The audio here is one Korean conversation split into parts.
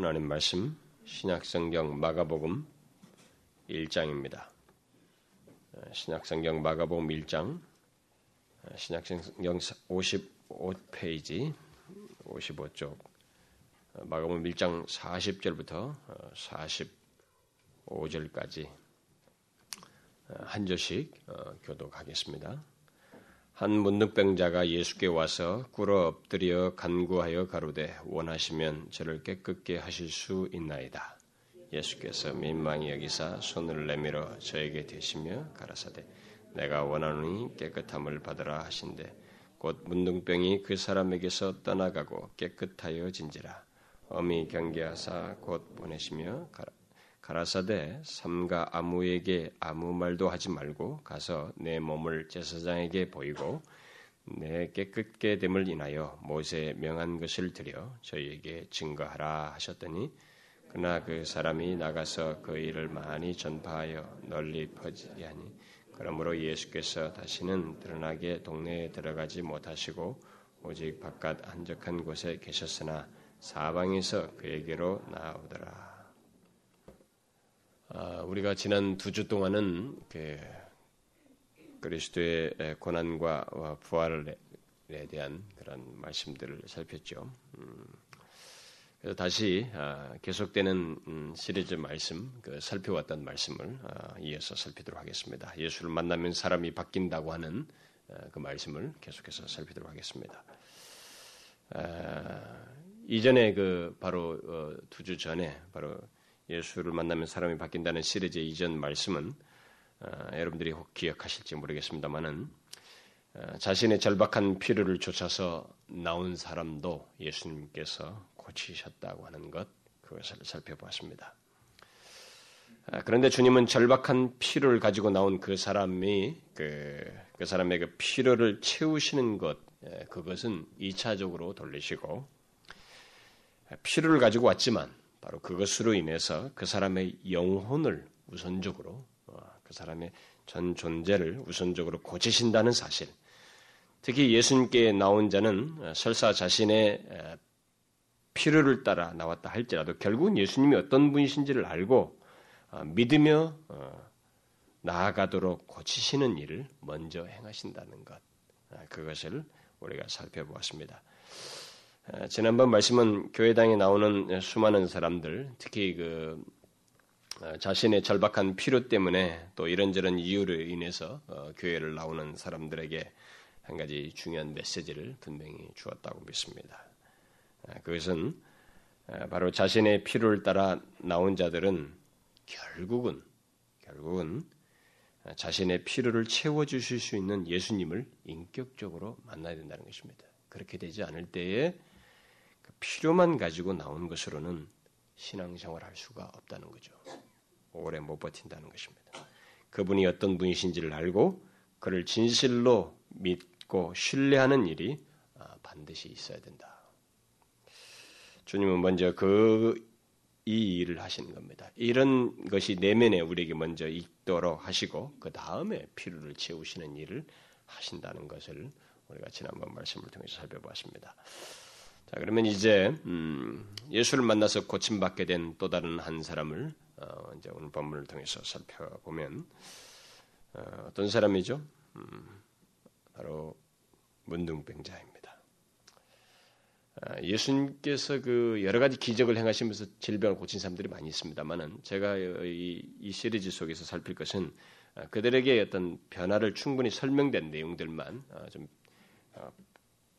하나님 말씀 신약성경 마가복음 1장입니다. 신약성경 마가복음 1장 신약성경 55페이지 55쪽 마가복음 1장 40절부터 45절까지 한 절씩 교독하겠습니다. 한 문득병자가 예수께 와서 꿇어 엎드려 간구하여 가로되 원하시면 저를 깨끗게 하실 수 있나이다. 예수께서 민망히 여기사 손을 내밀어 저에게 대시며 가라사대 내가 원하노니 깨끗함을 받으라 하신대 곧 문둥병이 그 사람에게서 떠나가고 깨끗하여 진지라 어미 경계하사 곧 보내시며 가라. 가라사대 삼가 아무에게 아무 말도 하지 말고 가서 내 몸을 제사장에게 보이고 내 깨끗게 됨을 인하여 모세 명한 것을 드려 저희에게 증거하라 하셨더니 그러나 그 사람이 나가서 그 일을 많이 전파하여 널리 퍼지게 하니 그러므로 예수께서 다시는 드러나게 동네에 들어가지 못하시고 오직 바깥 한적한 곳에 계셨으나 사방에서 그에게로 나오더라. 아, 우리가 지난 두 주 동안은 그 그리스도의 고난과 부활에 대한 그런 말씀들을 살폈죠. 음, 그래서 다시 아, 계속되는 음, 시리즈 말씀, 그 살펴왔던 말씀을 아, 이어서 살피도록 하겠습니다. 예수를 만나면 사람이 바뀐다고 하는 그 말씀을 계속해서 살피도록 하겠습니다. 이전에 그 바로 어, 두주 전에 바로 예수를 만나면 사람이 바뀐다는 시리즈 이전 말씀은 어, 여러분들이 혹 기억하실지 모르겠습니다만은 어, 자신의 절박한 필요를 쫓아서 나온 사람도 예수님께서 고치셨다고 하는 것 그것을 살펴보았습니다. 아, 그런데 주님은 절박한 필요를 가지고 나온 그 사람이 그, 그 사람의 그 필요를 채우시는 것 예, 그것은 2차적으로 돌리시고 필요를 가지고 왔지만 바로 그것으로 인해서 그 사람의 영혼을 우선적으로 어, 그 사람의 전 존재를 우선적으로 고치신다는 사실. 특히 예수님께 나온 자는 어, 설사 자신의 필요를 따라 나왔다 할지라도 결국은 예수님이 어떤 분이신지를 알고 어, 믿으며 나아가도록 고치시는 일을 먼저 행하신다는 것. 그것을 우리가 살펴보았습니다. 지난번 말씀은 교회당에 나오는 수많은 사람들, 특히 그 어, 자신의 절박한 필요 때문에 또 이런저런 이유로 인해서 어, 교회를 나오는 사람들에게 한 가지 중요한 메시지를 분명히 주었다고 믿습니다. 그것은 바로 자신의 필요를 따라 나온 자들은 결국은 결국은 자신의 필요를 채워 주실 수 있는 예수님을 인격적으로 만나야 된다는 것입니다. 그렇게 되지 않을 때에 그 필요만 가지고 나온 것으로는 신앙생활 할 수가 없다는 거죠. 오래 못 버틴다는 것입니다. 그분이 어떤 분이신지를 알고 그를 진실로 믿고 신뢰하는 일이 아, 반드시 있어야 된다. 주님은 먼저 그 이 일을 하시는 겁니다. 이런 것이 내면에 우리에게 먼저 있도록 하시고 그 다음에 필요를 채우시는 일을 하신다는 것을 우리가 지난번 말씀을 통해서 살펴보았습니다. 자, 그러면 이제 음, 예수를 만나서 고침받게 된 또 다른 한 사람을 어, 이제 오늘 본문을 통해서 살펴보면 어, 떤 사람이죠? 음, 바로 문둥병자입니다. 아, 예수님께서 그 여러 가지 기적을 행하시면서 질병을 고친 사람들이 많이 있습니다만은 제가 이, 이, 시리즈 속에서 살필 것은 아, 그들에게 어떤 변화를 충분히 설명된 내용들만 아, 좀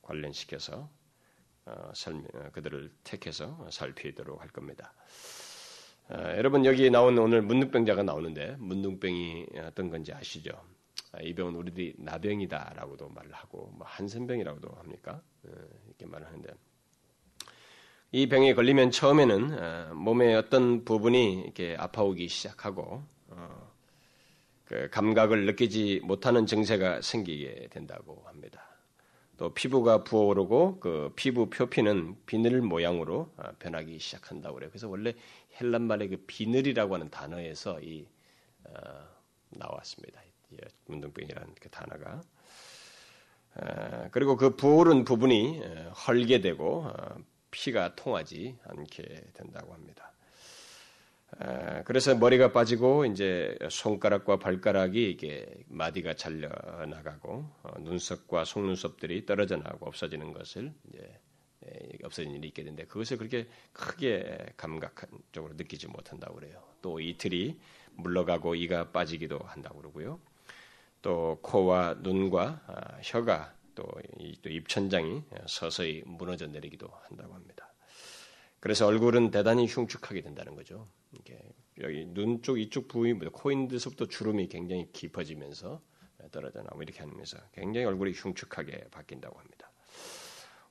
관련시켜서 어, 어, 그들을 택해서 살피도록 할 겁니다. 어, 여러분 여기 나온 오늘 문둥병자가 나오는데 문둥병이 어떤 건지 아시죠? 아, 이 병은 우리들이 나병이다라고도 말을 하고 뭐 한센병이라고도 합니까? 이렇게 말을 하는데 이 병에 걸리면 처음에는 몸의 어떤 부분이 이렇게 아파오기 시작하고 그 감각을 느끼지 못하는 증세가 생기게 된다고 합니다. 또 피부가 부어오르고 그 피부 표피는 비늘 모양으로 아, 변하기 시작한다고 그래요. 그래서 원래 헬란 말의 그 비늘이라고 하는 단어에서 이 어, 나왔습니다. 문둥병이라는 그 단어가. 어, 그리고 그 부어오른 부분이 어, 헐게 되고 어, 피가 통하지 않게 된다고 합니다. 그래서 머리가 빠지고 이제 손가락과 발가락이 이게 마디가 잘려 나가고 어, 눈썹과 속눈썹들이 떨어져 나가고 없어지는 것을 이제 없어지는 일이 있게 되는데 그것을 그렇게 크게 감각적으로 느끼지 못한다고 그래요. 또 이틀이 물러가고 이가 빠지기도 한다고 그러고요. 또 코와 눈과 아, 혀가 또 입천장이 서서히 무너져 내리기도 한다고 합니다. 그래서 얼굴은 대단히 흉측하게 된다는 거죠. 여기 눈 쪽 이쪽 부위, 코인데서부터 주름이 굉장히 깊어지면서 떨어져 나오고 이렇게 하면서 굉장히 얼굴이 흉측하게 바뀐다고 합니다.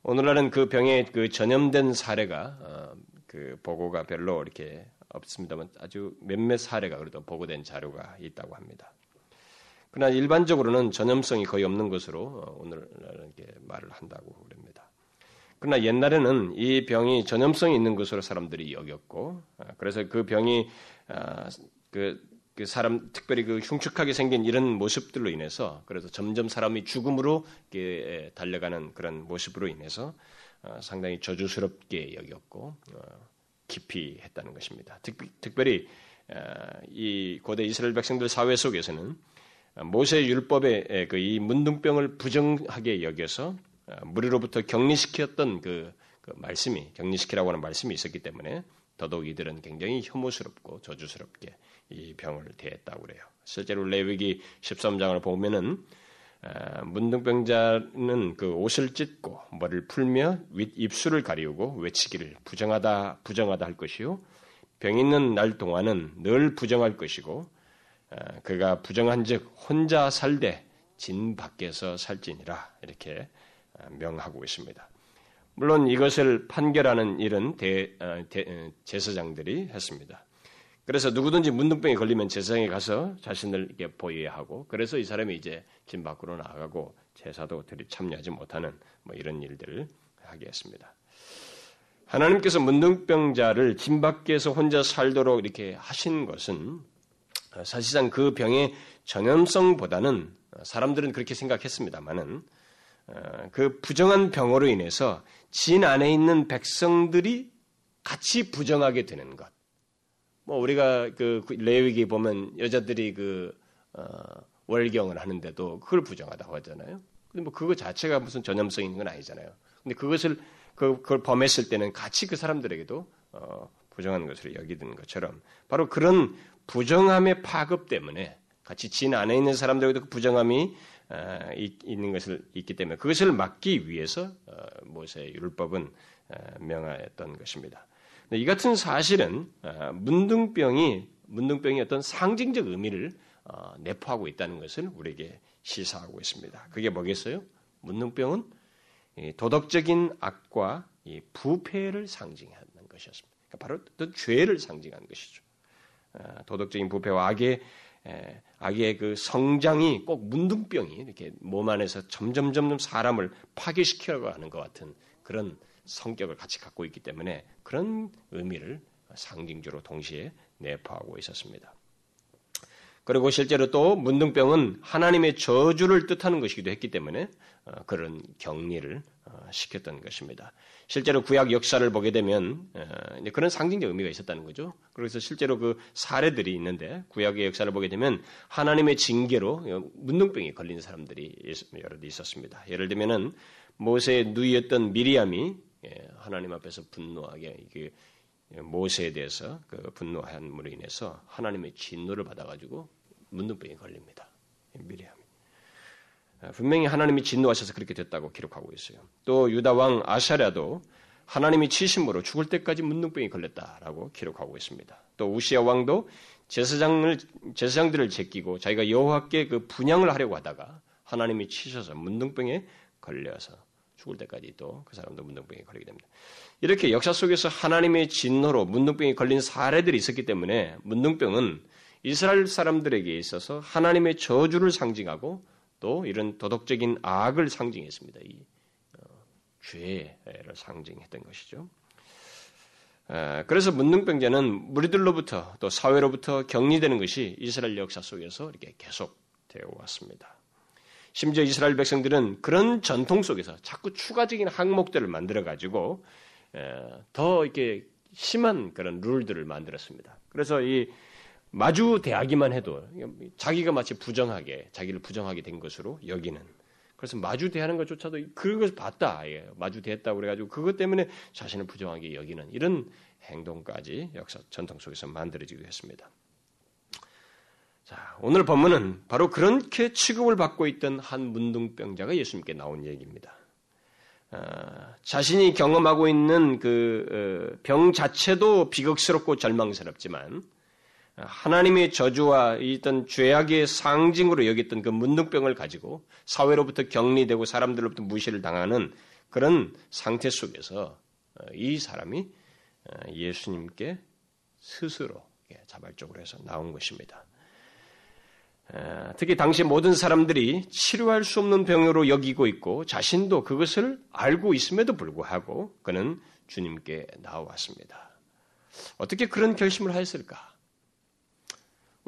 오늘날은 그 병에 그 전염된 사례가 어, 그 보고가 별로 이렇게 없습니다만 아주 몇몇 사례가 그래도 보고된 자료가 있다고 합니다. 그러나 일반적으로는 전염성이 거의 없는 것으로 어, 오늘날은 말을 한다고 그럽니다. 그러나 옛날에는 이 병이 전염성이 있는 것으로 사람들이 여겼고, 어, 그래서 그 병이 아, 그, 그 사람 특별히 그 흉측하게 생긴 이런 모습들로 인해서 그래서 점점 사람이 죽음으로 달려가는 그런 모습으로 인해서 어, 상당히 저주스럽게 여겼고 깊이 했다는 것입니다. 특, 별히이 고대 이스라엘 백성들 사회 속에서는 모세 율법의 그 이 문둥병을 부정하게 여겨서 어, 무리로부터 격리시켰던 그, 그 말씀이 격리시키라고 하는 말씀이 있었기 때문에 더더욱 이들은 굉장히 혐오스럽고 저주스럽게 이 병을 대했다고 그래요. 실제로 레위기 13장을 보면은 어, 문둥병자는 그 옷을 찢고 머리를 풀며 윗 입술을 가리우고 외치기를 부정하다 부정하다 할 것이요 병 있는 날 동안은 늘 부정할 것이고 어, 그가 부정한즉 혼자 살되 진 밖에서 살지니라 이렇게 어, 명하고 있습니다. 물론 이것을 판결하는 일은 대, 어, 대, 제사장들이 했습니다. 그래서 누구든지 문둥병에 걸리면 제사장에 가서 자신을 이렇게 보여야 하고 그래서 이 사람이 이제 진 밖으로 나가고 제사도 참여하지 못하는 뭐 이런 일들을 하게 했습니다. 하나님께서 문둥병자를 진 밖에서 혼자 살도록 이렇게 하신 것은 사실상 그 병의 전염성보다는 사람들은 그렇게 생각했습니다만은 어, 그 부정한 병으로 인해서 진 안에 있는 백성들이 같이 부정하게 되는 것. 뭐 우리가 그 레위기 보면 여자들이 그 어, 월경을 하는데도 그걸 부정하다고 하잖아요. 근데 뭐 그거 자체가 무슨 전염성 있는 건 아니잖아요. 근데 그것을 그, 그걸 범했을 때는 같이 그 사람들에게도 어, 부정하는 것으로 여기는 것처럼 바로 그런 부정함의 파급 때문에 같이 진 안에 있는 사람들에게도 그 부정함이 어, 있는 것을 있기 때문에 그것을 막기 위해서 어, 모세의 율법은 어, 명하였던 것입니다. 이 같은 사실은 문둥병이 문둥병이 어떤 상징적 의미를 내포하고 있다는 것을 우리에게 시사하고 있습니다. 그게 뭐겠어요? 문둥병은 도덕적인 악과 부패를 상징하는 것이었습니다. 그러니까 바로 어떤 죄를 상징하는 것이죠. 도덕적인 부패와 악의 악의 그 성장이 꼭 문둥병이 이렇게 몸 안에서 점점 점점 사람을 파괴시키려고 하는 것 같은 그런 성격을 같이 갖고 있기 때문에 그런 의미를 상징적으로 동시에 내포하고 있었습니다. 그리고 실제로 또 문둥병은 하나님의 저주를 뜻하는 것이기도 했기 때문에 어, 그런 격리를 어, 시켰던 것입니다. 실제로 구약 역사를 보게 되면 어, 그런 상징적 의미가 있었다는 거죠. 그래서 실제로 그 사례들이 있는데 구약의 역사를 보게 되면 하나님의 징계로 문둥병이 걸린 사람들이 여러 있었습니다. 예를 들면은 모세의 누이였던 미리암이 예, 하나님 앞에서 분노하게 모세에 대해서 그 분노함으로 인해서 하나님의 진노를 받아가지고 문둥병이 걸립니다. 미리암이. 아, 분명히 하나님이 진노하셔서 그렇게 됐다고 기록하고 있어요. 또 유다 왕 아샤랴도 하나님이 치심으로 죽을 때까지 문둥병이 걸렸다라고 기록하고 있습니다. 또 우시아 왕도 제사장을 제사장들을 제끼고 자기가 여호와께 그 분양을 하려고 하다가 하나님이 치셔서 문둥병에 걸려서 죽을 때까지 또 그 사람도 문둥병에 걸리게 됩니다. 이렇게 역사 속에서 하나님의 진노로 문둥병에 걸린 사례들이 있었기 때문에 문둥병은 이스라엘 사람들에게 있어서 하나님의 저주를 상징하고 또 이런 도덕적인 악을 상징했습니다. 이 어, 죄를 상징했던 것이죠. 그래서 문둥병자는 무리들로부터 또 사회로부터 격리되는 것이 이스라엘 역사 속에서 이렇게 계속 되어 왔습니다. 심지어 이스라엘 백성들은 그런 전통 속에서 자꾸 추가적인 항목들을 만들어 가지고 더 이렇게 심한 그런 룰들을 만들었습니다. 그래서 이 마주 대하기만 해도 자기가 마치 부정하게 자기를 부정하게 된 것으로 여기는 그래서 마주 대하는 것조차도 그것을 봤다. 예, 마주 대했다고 그래가지고 그것 때문에 자신을 부정하게 여기는 이런 행동까지 역사 전통 속에서 만들어지기도 했습니다. 자, 오늘 본문은 바로 그렇게 취급을 받고 있던 한 문둥병자가 예수님께 나온 얘기입니다. 어, 자신이 경험하고 있는 그병 어, 자체도 비극스럽고 절망스럽지만 하나님의 저주와 있던 죄악의 상징으로 여겼던 그 문둥병을 가지고 사회로부터 격리되고 사람들로부터 무시를 당하는 그런 상태 속에서 어, 이 사람이 예수님께 스스로 자발적으로 해서 나온 것입니다. 특히 당시 모든 사람들이 치료할 수 없는 병으로 여기고 있고 자신도 그것을 알고 있음에도 불구하고 그는 주님께 나왔습니다. 어떻게 그런 결심을 하였을까?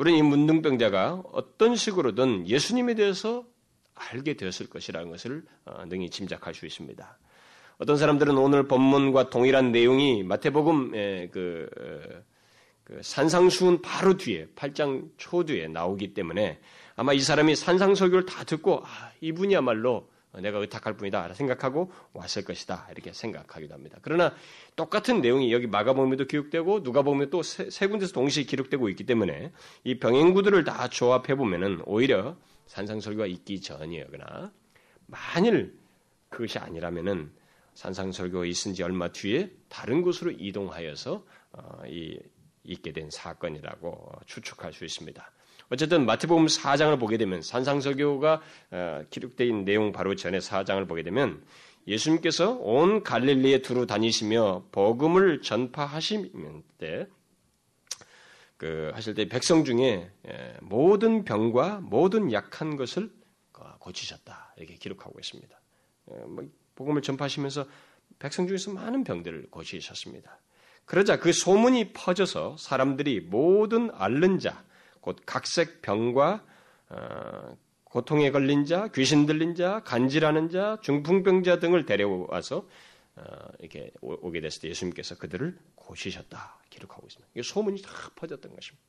우리는 이 문둥병자가 어떤 식으로든 예수님에 대해서 알게 되었을 것이라는 것을 어, 능히 짐작할 수 있습니다. 어떤 사람들은 오늘 본문과 동일한 내용이 마태복음 그 어, 그 산상수훈 바로 뒤에 8장 초뒤에 나오기 때문에 아마 이 사람이 산상설교를 다 듣고 아, 이분이야말로 내가 의탁할 분이다 생각하고 왔을 것이다 이렇게 생각하기도 합니다. 그러나 똑같은 내용이 여기 마가복음에도 기록되고 누가복음에 또세 군데서 동시에 기록되고 있기 때문에 이 병행구들을 다 조합해 보면은 오히려 산상설교가 있기 전이거나 만일 그것이 아니라면은 산상설교가 있은 지 얼마 뒤에 다른 곳으로 이동하여서 어, 이 있게 된 사건이라고 추측할 수 있습니다. 어쨌든 마태복음 4장을 보게 되면 산상설교가 어, 기록되어 있는 내용 바로 전에 4장을 보게 되면 예수님께서 온 갈릴리에 두루 다니시며 복음을 전파하시면 때, 그 하실 때 백성 중에 예, 모든 병과 모든 약한 것을 고치셨다 이렇게 기록하고 있습니다. 예, 뭐 복음을 전파하시면서 백성 중에서 많은 병들을 고치셨습니다. 그러자 그 소문이 퍼져서 사람들이 모든 앓는 자, 곧 각색 병과 어, 고통에 걸린 자, 귀신 들린 자, 간질하는 자, 중풍병자 등을 데려와서 어, 이렇게 오게 됐을 때 예수님께서 그들을 고치셨다 기록하고 있습니다. 이게 소문이 다 퍼졌던 것입니다.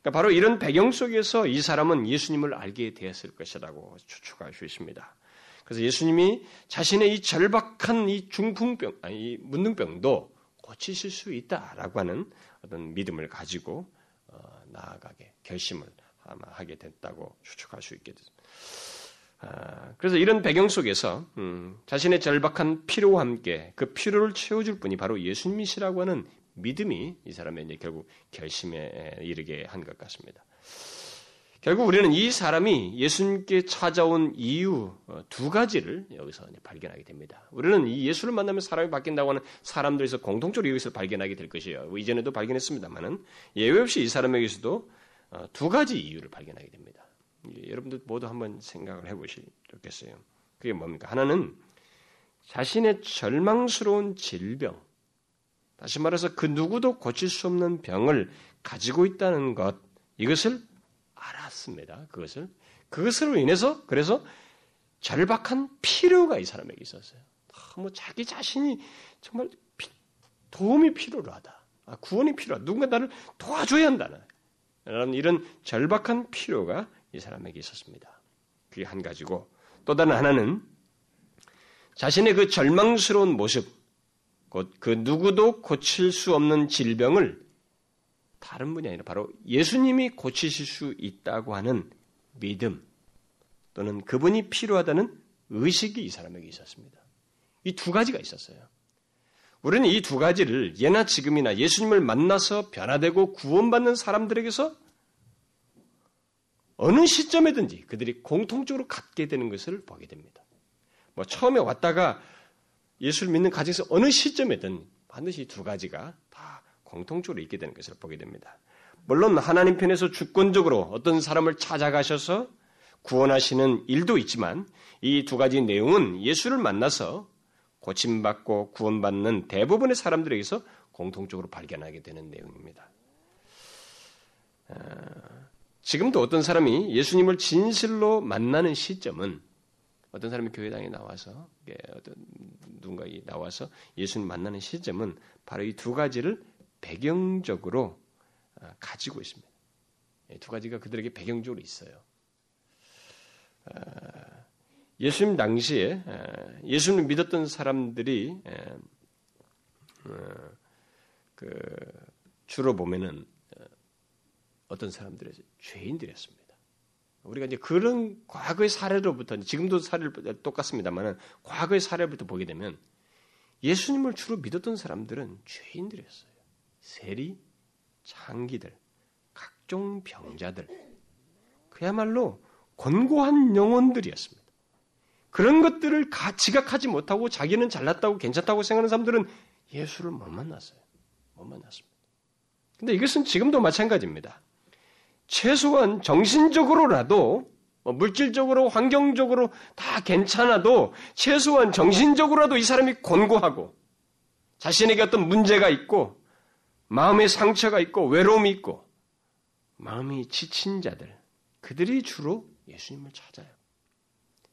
그러니까 바로 이런 배경 속에서 이 사람은 예수님을 알게 되었을 것이라고 추측할 수 있습니다. 그래서 예수님이 자신의 이 절박한 이 중풍병, 아니 이 문둥병도 고치실 수 있다라고 하는 어떤 믿음을 가지고 어, 나아가게 결심을 아마 하게 됐다고 추측할 수 있겠습니다. 아, 그래서 이런 배경 속에서 음, 자신의 절박한 피로와 함께 그 피로를 채워줄 분이 바로 예수님이시라고 하는 믿음이 이 사람의 이제 결국 결심에 이르게 한 것 같습니다. 결국 우리는 이 사람이 예수님께 찾아온 이유 어, 두 가지를 여기서 발견하게 됩니다. 우리는 이 예수를 만나면 사람이 바뀐다고 하는 사람들에서 공통적으로 여기서 발견하게 될 것이에요. 뭐 이전에도 발견했습니다만은 예외 없이 이 사람에게서도 어, 두 가지 이유를 발견하게 됩니다. 여러분들 모두 한번 생각을 해보시 좋겠어요. 그게 뭡니까? 하나는 자신의 절망스러운 질병, 다시 말해서 그 누구도 고칠 수 없는 병을 가지고 있다는 것, 이것을 알았습니다. 그것을. 그것으로 인해서 그래서 절박한 필요가 이 사람에게 있었어요. 너무 자기 자신이 정말 도움이 필요하다. 아, 구원이 필요하다. 누군가 나를 도와줘야 한다는 이런 절박한 필요가 이 사람에게 있었습니다. 그게 한 가지고 또 다른 하나는 자신의 그 절망스러운 모습, 곧 그 누구도 고칠 수 없는 질병을 다른 분이 아니라 바로 예수님이 고치실 수 있다고 하는 믿음 또는 그분이 필요하다는 의식이 이 사람에게 있었습니다. 이 두 가지가 있었어요. 우리는 이 두 가지를 예나 지금이나 예수님을 만나서 변화되고 구원받는 사람들에게서 어느 시점에든지 그들이 공통적으로 갖게 되는 것을 보게 됩니다. 뭐 처음에 왔다가 예수를 믿는 가정에서 어느 시점에든 반드시 두 가지가 다 공통적으로 있게 되는 것을 보게 됩니다. 물론 하나님 편에서 주권적으로 어떤 사람을 찾아가셔서 구원하시는 일도 있지만 이 두 가지 내용은 예수를 만나서 고침받고 구원받는 대부분의 사람들에게서 공통적으로 발견하게 되는 내용입니다. 아, 지금도 어떤 사람이 예수님을 진실로 만나는 시점은 어떤 사람이 교회당에 나와서 어떤 누군가 나와서 예수님 만나는 시점은 바로 이 두 가지를 배경적으로 아, 가지고 있습니다. 두 가지가 그들에게 배경적으로 있어요. 아, 예수님 당시에 예수님 믿었던 사람들이 어, 그 주로 보면은 어, 어떤 사람들이 죄인들이었습니다. 우리가 이제 그런 과거의 사례로부터 지금도 사례를 똑같습니다만은 과거의 사례부터 보게 되면 예수님을 주로 믿었던 사람들은 죄인들이었어요. 세리, 장기들, 각종 병자들, 그야말로 권고한 영혼들이었습니다. 그런 것들을 지각하지 못하고 자기는 잘났다고 괜찮다고 생각하는 사람들은 예수를 못 만났어요. 못 만났습니다. 근데 이것은 지금도 마찬가지입니다. 최소한 정신적으로라도 뭐 물질적으로 환경적으로 다 괜찮아도 최소한 정신적으로라도 이 사람이 곤고하고 자신에게 어떤 문제가 있고 마음의 상처가 있고 외로움이 있고 마음이 지친 자들 그들이 주로 예수님을 찾아요.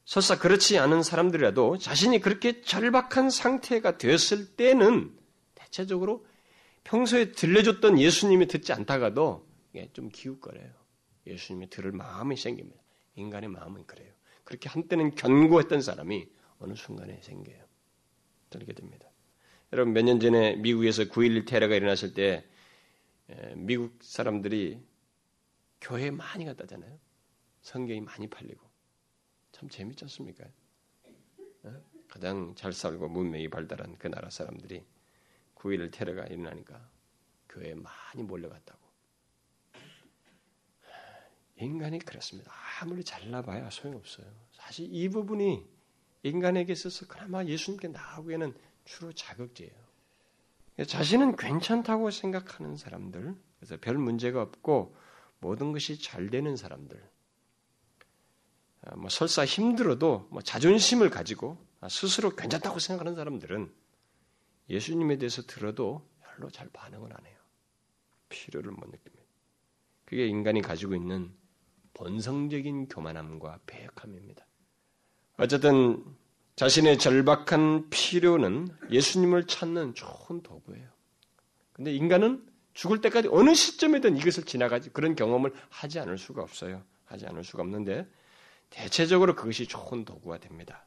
설사 그렇지 않은 사람들이라도 자신이 그렇게 절박한 상태가 되었을 때는 대체적으로 평소에 들려줬던 예수님이 듣지 않다가도 좀 기웃거려요. 예수님이 들을 마음이 생깁니다. 인간의 마음은 그래요. 그렇게 한때는 견고했던 사람이 어느 순간에 생겨요. 들게 됩니다. 여러분 몇 년 전에 미국에서 9.11 테러가 일어났을 때 미국 사람들이 교회에 많이 갔다잖아요. 성경이 많이 팔리고 참 재밌지 않습니까? 어? 가장 잘 살고 문명이 발달한 그 나라 사람들이 9.11 테러가 일어나니까 교회에 많이 몰려갔다고. 인간이 그렇습니다. 아무리 잘나봐야 소용없어요. 사실 이 부분이 인간에게 있어서 그나마 예수님께 나오기에는 주로 자극제예요. 자신은 괜찮다고 생각하는 사람들, 그래서 별 문제가 없고 모든 것이 잘 되는 사람들, 아, 뭐 설사 힘들어도 뭐 자존심을 가지고 스스로 괜찮다고 생각하는 사람들은 예수님에 대해서 들어도 별로 잘 반응을 안 해요. 필요를 못 느낍니다. 그게 인간이 가지고 있는 본성적인 교만함과 배역함입니다. 어쨌든 자신의 절박한 필요는 예수님을 찾는 좋은 도구예요. 근데 인간은 죽을 때까지 어느 시점에든 이것을 지나가지 그런 경험을 하지 않을 수가 없어요. 하지 않을 수가 없는데 대체적으로 그것이 좋은 도구가 됩니다.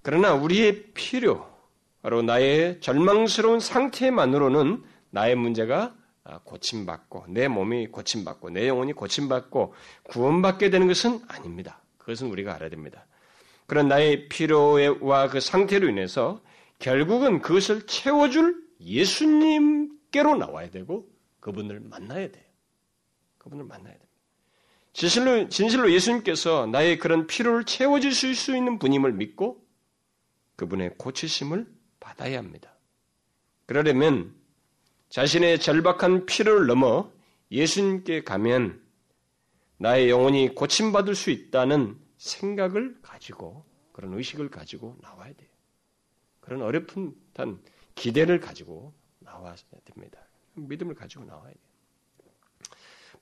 그러나 우리의 필요, 바로 나의 절망스러운 상태만으로는 나의 문제가 고침받고 내 몸이 고침받고 내 영혼이 고침받고 구원받게 되는 것은 아닙니다. 그것은 우리가 알아야 됩니다. 그런 나의 필요와 그 상태로 인해서 결국은 그것을 채워줄 예수님께로 나와야 되고 그분을 만나야 돼요. 그분을 만나야 됩니다. 진실로, 진실로 예수님께서 나의 그런 필요를 채워주실 수 있는 분임을 믿고 그분의 고치심을 받아야 합니다. 그러려면 자신의 절박한 필요를 넘어 예수님께 가면 나의 영혼이 고침받을 수 있다는 생각을 가지고 그런 의식을 가지고 나와야 돼요. 그런 어렵은 단 기대를 가지고 나와야 됩니다. 믿음을 가지고 나와야 돼요.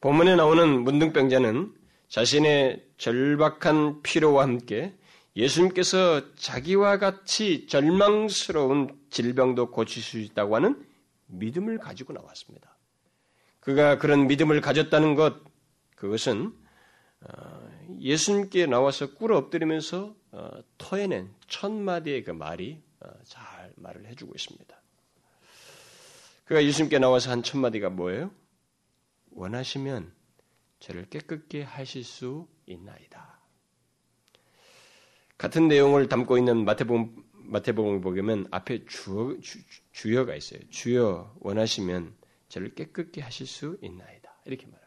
본문에 나오는 문둥병자는 자신의 절박한 피로와 함께 예수님께서 자기와 같이 절망스러운 질병도 고칠 수 있다고 하는 믿음을 가지고 나왔습니다. 그가 그런 믿음을 가졌다는 것, 그것은 어, 예수님께 나와서 꿇어 엎드리면서 어, 토해낸 첫 마디의 그 말이 어, 잘 말을 해주고 있습니다. 그가 예수님께 나와서 한 첫 마디가 뭐예요? 원하시면 저를 깨끗게 하실 수 있나이다. 같은 내용을 담고 있는 마태복음 마태복음을 보면 앞에 주어, 주, 여가 있어요. 주여 원하시면 저를 깨끗게 하실 수 있나이다. 이렇게 있어요.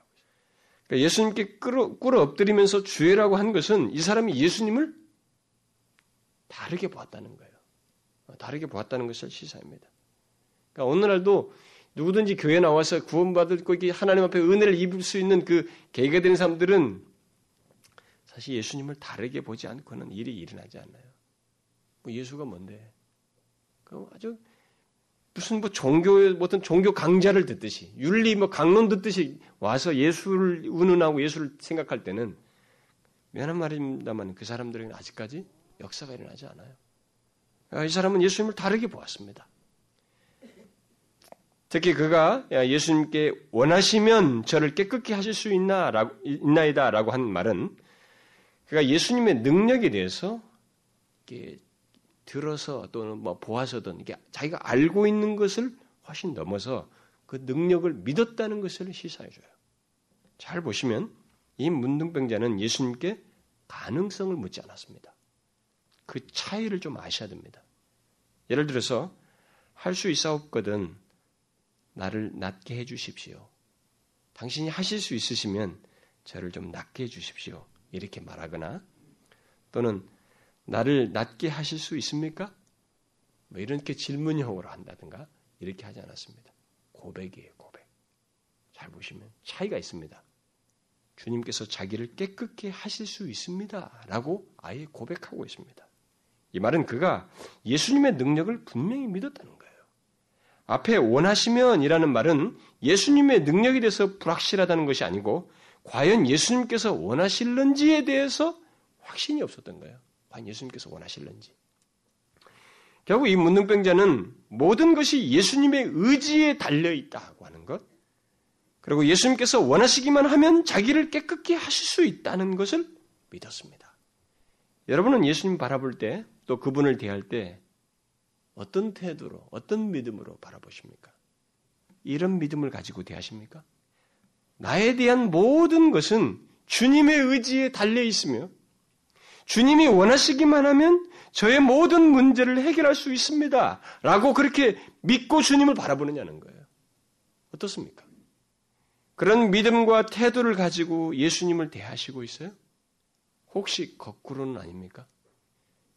그러니까 예수님께 꿇어, 꿇어 엎드리면서 주여라고 한 것은 이 사람이 예수님을 다르게 보았다는 거예요. 다르게 보았다는 것을 시사합니다. 그러니까 오늘날도 누구든지 교회 나와서 구원받을 거 하나님 앞에 은혜를 입을 수 있는 그 계기가 되는 사람들은 사실 예수님을 다르게 보지 않고는 일이 일어나지 않아요. 뭐 예수가 뭔데? 그 아주 무슨 뭐 종교 어떤 종교 강좌를 듣듯이 윤리 뭐 강론 듣듯이 와서 예수를 운운하고 예수를 생각할 때는 미안한 말입니다만 그 사람들에게는 아직까지 역사가 일어나지 않아요. 이 사람은 예수님을 다르게 보았습니다. 특히 그가 예수님께 원하시면 저를 깨끗게 하실 수 있나라고 있나이다라고 한 말은 그가 예수님의 능력에 대해서 들어서 또는 뭐 보아서든 이게 자기가 알고 있는 것을 훨씬 넘어서 그 능력을 믿었다는 것을 시사해 줘요. 잘 보시면 이 문둥병자는 예수님께 가능성을 묻지 않았습니다. 그 차이를 좀 아셔야 됩니다. 예를 들어서 할 수 있사옵거든 나를 낫게 해 주십시오. 당신이 하실 수 있으시면 저를 좀 낫게 해 주십시오. 이렇게 말하거나 또는 나를 낫게 하실 수 있습니까? 뭐 이렇게 질문형으로 한다든가 이렇게 하지 않았습니다. 고백이에요, 고백. 잘 보시면 차이가 있습니다. 주님께서 자기를 깨끗게 하실 수 있습니다. 라고 아예 고백하고 있습니다. 이 말은 그가 예수님의 능력을 분명히 믿었다는 거예요. 앞에 원하시면 이라는 말은 예수님의 능력에 대해서 불확실하다는 것이 아니고 과연 예수님께서 원하실는지에 대해서 확신이 없었던 거예요. 과연 예수님께서 원하실는지. 결국 이 문둥병자는 모든 것이 예수님의 의지에 달려 있다고 하는 것, 그리고 예수님께서 원하시기만 하면 자기를 깨끗게 하실 수 있다는 것을 믿었습니다. 여러분은 예수님 바라볼 때, 또 그분을 대할 때 어떤 태도로, 어떤 믿음으로 바라보십니까? 이런 믿음을 가지고 대하십니까? 나에 대한 모든 것은 주님의 의지에 달려 있으며 주님이 원하시기만 하면 저의 모든 문제를 해결할 수 있습니다. 라고 그렇게 믿고 주님을 바라보느냐는 거예요. 어떻습니까? 그런 믿음과 태도를 가지고 예수님을 대하시고 있어요? 혹시 거꾸로는 아닙니까?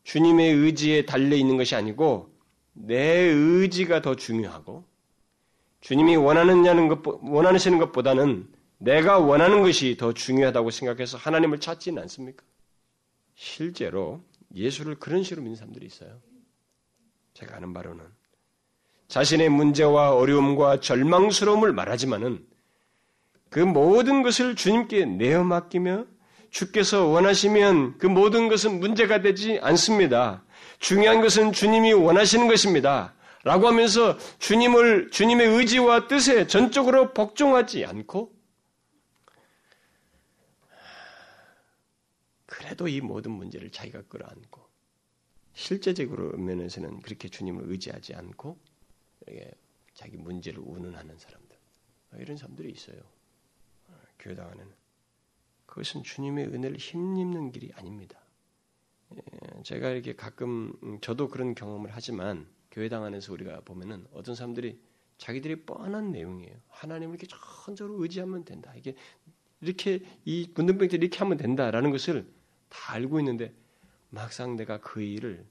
주님의 의지에 달려 있는 것이 아니고 내 의지가 더 중요하고 주님이 원하느냐는 것, 원하시는 것보다는 내가 원하는 것이 더 중요하다고 생각해서 하나님을 찾지는 않습니까? 실제로 예수를 그런 식으로 믿는 사람들이 있어요. 제가 아는 바로는 자신의 문제와 어려움과 절망스러움을 말하지만은 그 모든 것을 주님께 내어 맡기며 주께서 원하시면 그 모든 것은 문제가 되지 않습니다. 중요한 것은 주님이 원하시는 것입니다. 라고 하면서 주님을, 주님의 의지와 뜻에 전적으로 복종하지 않고, 그래도 이 모든 문제를 자기가 끌어안고, 실제적으로 면에서는 그렇게 주님을 의지하지 않고, 자기 문제를 운운하는 사람들. 이런 사람들이 있어요. 교회당 안에는. 그것은 주님의 은혜를 힘입는 길이 아닙니다. 예, 제가 이렇게 가끔 음, 저도 그런 경험을 하지만 교회당 안에서 우리가 보면은 어떤 사람들이 자기들이 뻔한 내용이에요. 하나님을 이렇게 전적으로 의지하면 된다. 이게 이렇게 이 문둥병들 이렇게 하면 된다라는 것을 다 알고 있는데 막상 내가 그 일을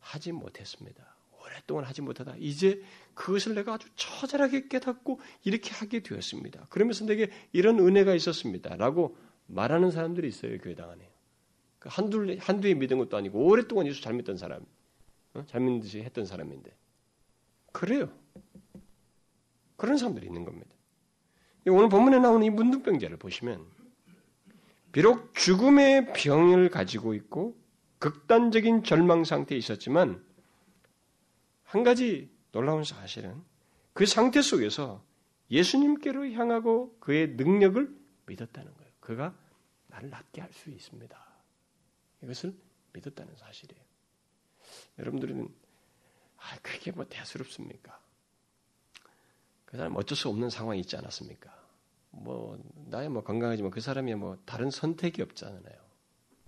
하지 못했습니다. 오랫동안 하지 못하다 이제 그것을 내가 아주 처절하게 깨닫고 이렇게 하게 되었습니다. 그러면서 내게 이런 은혜가 있었습니다. 라고 말하는 사람들이 있어요. 교회당 안에. 그 한두, 한두에 믿은 것도 아니고 오랫동안 예수 잘 믿던 사람, 어? 잘 믿는 듯이 했던 사람인데. 그래요. 그런 사람들이 있는 겁니다. 오늘 본문에 나오는 이 문둥병자를 보시면 비록 죽음의 병을 가지고 있고 극단적인 절망 상태에 있었지만 한 가지 놀라운 사실은 그 상태 속에서 예수님께로 향하고 그의 능력을 믿었다는 거예요. 그가 나를 낫게 할 수 있습니다. 이것을 믿었다는 사실이에요. 여러분들은 아, 그게 뭐 대수롭습니까? 그 사람 어쩔 수 없는 상황이 있지 않았습니까? 뭐 나야 뭐 건강하지만 그 사람이 뭐 다른 선택이 없잖아요.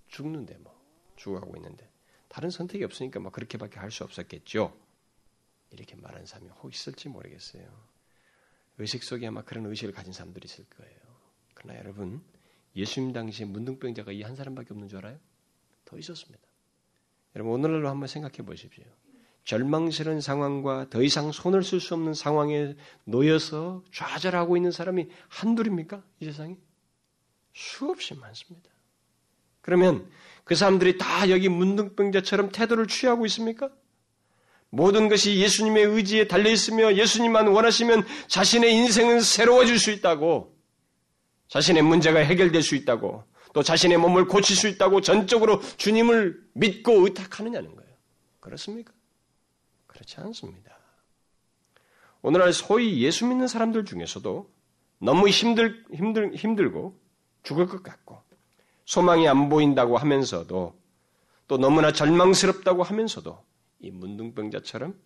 죽는데 뭐 죽어가고 있는데 다른 선택이 없으니까 뭐 그렇게밖에 할 수 없었겠죠. 이렇게 말하는 사람이 혹 있을지 모르겠어요. 의식 속에 아마 그런 의식을 가진 사람들이 있을 거예요. 그러나 여러분 예수님 당시에 문둥병자가 이 한 사람밖에 없는 줄 알아요? 더 있었습니다. 여러분 오늘날로 한번 생각해 보십시오. 절망스러운 상황과 더 이상 손을 쓸 수 없는 상황에 놓여서 좌절하고 있는 사람이 한둘입니까? 이 세상에? 수없이 많습니다. 그러면 그 사람들이 다 여기 문둥병자처럼 태도를 취하고 있습니까? 모든 것이 예수님의 의지에 달려 있으며 예수님만 원하시면 자신의 인생은 새로워질 수 있다고 자신의 문제가 해결될 수 있다고 또 자신의 몸을 고칠 수 있다고 전적으로 주님을 믿고 의탁하느냐는 거예요. 그렇습니까? 그렇지 않습니다. 오늘날 소위 예수 믿는 사람들 중에서도 너무 힘들, 힘들, 힘들고 죽을 것 같고 소망이 안 보인다고 하면서도 또 너무나 절망스럽다고 하면서도 이 문둥병자처럼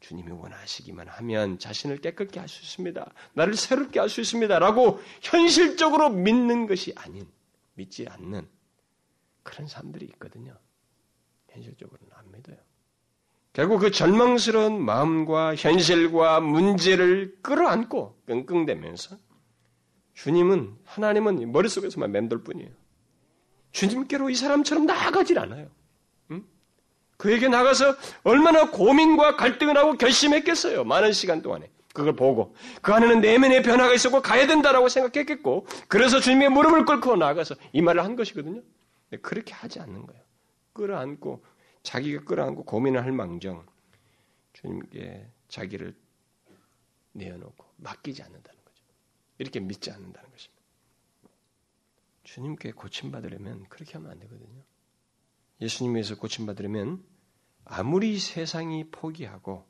주님이 원하시기만 하면 자신을 깨끗게 할 수 있습니다. 나를 새롭게 할 수 있습니다. 라고 현실적으로 믿는 것이 아닌, 믿지 않는 그런 사람들이 있거든요. 현실적으로는 안 믿어요. 결국 그 절망스러운 마음과 현실과 문제를 끌어안고 끙끙대면서 주님은, 하나님은 머릿속에서만 맴돌 뿐이에요. 주님께로 이 사람처럼 나아가질 않아요. 응? 그에게 나가서 얼마나 고민과 갈등을 하고 결심했겠어요. 많은 시간 동안에. 그걸 보고 그 안에는 내면의 변화가 있었고 가야 된다라고 생각했겠고 그래서 주님의 무릎을 꿇고 나가서 이 말을 한 것이거든요. 그렇게 하지 않는 거예요. 끌어안고 자기가 끌어안고 고민을 할 망정 주님께 자기를 내어놓고 맡기지 않는다는 거죠. 이렇게 믿지 않는다는 것입니다. 주님께 고침받으려면 그렇게 하면 안 되거든요. 예수님에서 고침받으려면 아무리 세상이 포기하고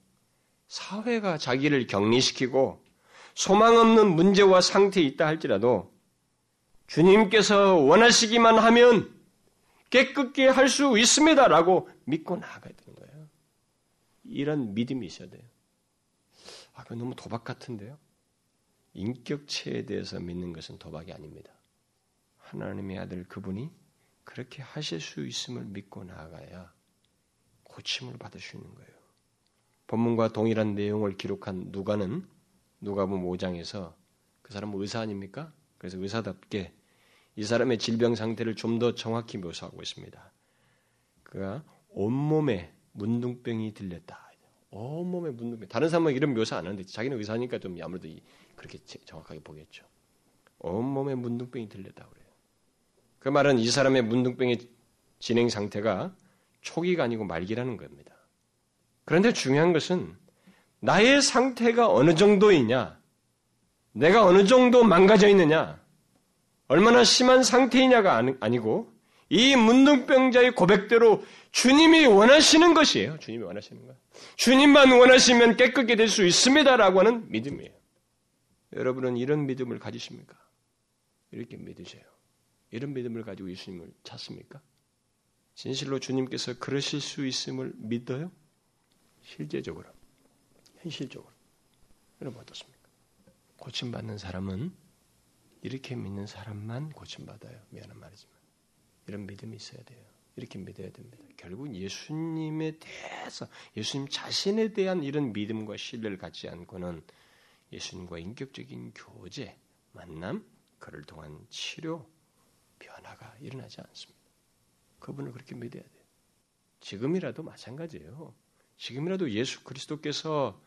사회가 자기를 격리시키고 소망 없는 문제와 상태에 있다 할지라도 주님께서 원하시기만 하면 깨끗게 할 수 있습니다 라고 믿고 나아가야 되는 거예요. 이런 믿음이 있어야 돼요. 아, 그 너무 도박 같은데요. 인격체에 대해서 믿는 것은 도박이 아닙니다. 하나님의 아들 그분이 그렇게 하실 수 있음을 믿고 나아가야 고침을 받을 수 있는 거예요. 본문과 동일한 내용을 기록한 누가는 누가복음 5장에서 그 사람은 의사 아닙니까? 그래서 의사답게 이 사람의 질병 상태를 좀 더 정확히 묘사하고 있습니다. 그가 온몸에 문둥병이 들렸다. 온몸에 문둥병. 다른 사람은 이런 묘사 안 하는데 자기는 의사니까 좀 아무래도 그렇게 정확하게 보겠죠. 온몸에 문둥병이 들렸다 그래요. 그 말은 이 사람의 문둥병의 진행 상태가 초기가 아니고 말기라는 겁니다. 그런데 중요한 것은 나의 상태가 어느 정도이냐, 내가 어느 정도 망가져 있느냐, 얼마나 심한 상태이냐가 아니고 이 문둥병자의 고백대로 주님이 원하시는 것이에요. 주님이 원하시는 것. 주님만 원하시면 깨끗게 될 수 있습니다라고 하는 믿음이에요. 여러분은 이런 믿음을 가지십니까? 이렇게 믿으세요. 이런 믿음을 가지고 예수님을 찾습니까? 진실로 주님께서 그러실 수 있음을 믿어요? 실제적으로, 현실적으로. 여러분 어떻습니까? 고침받는 사람은 이렇게 믿는 사람만 고침받아요. 미안한 말이지만. 이런 믿음이 있어야 돼요. 이렇게 믿어야 됩니다. 결국 예수님에 대해서, 예수님 자신에 대한 이런 믿음과 신뢰를 갖지 않고는 예수님과 인격적인 교제, 만남, 그를 통한 치료, 변화가 일어나지 않습니다. 그분을 그렇게 믿어야 돼요. 지금이라도 마찬가지예요. 지금이라도 예수 그리스도께서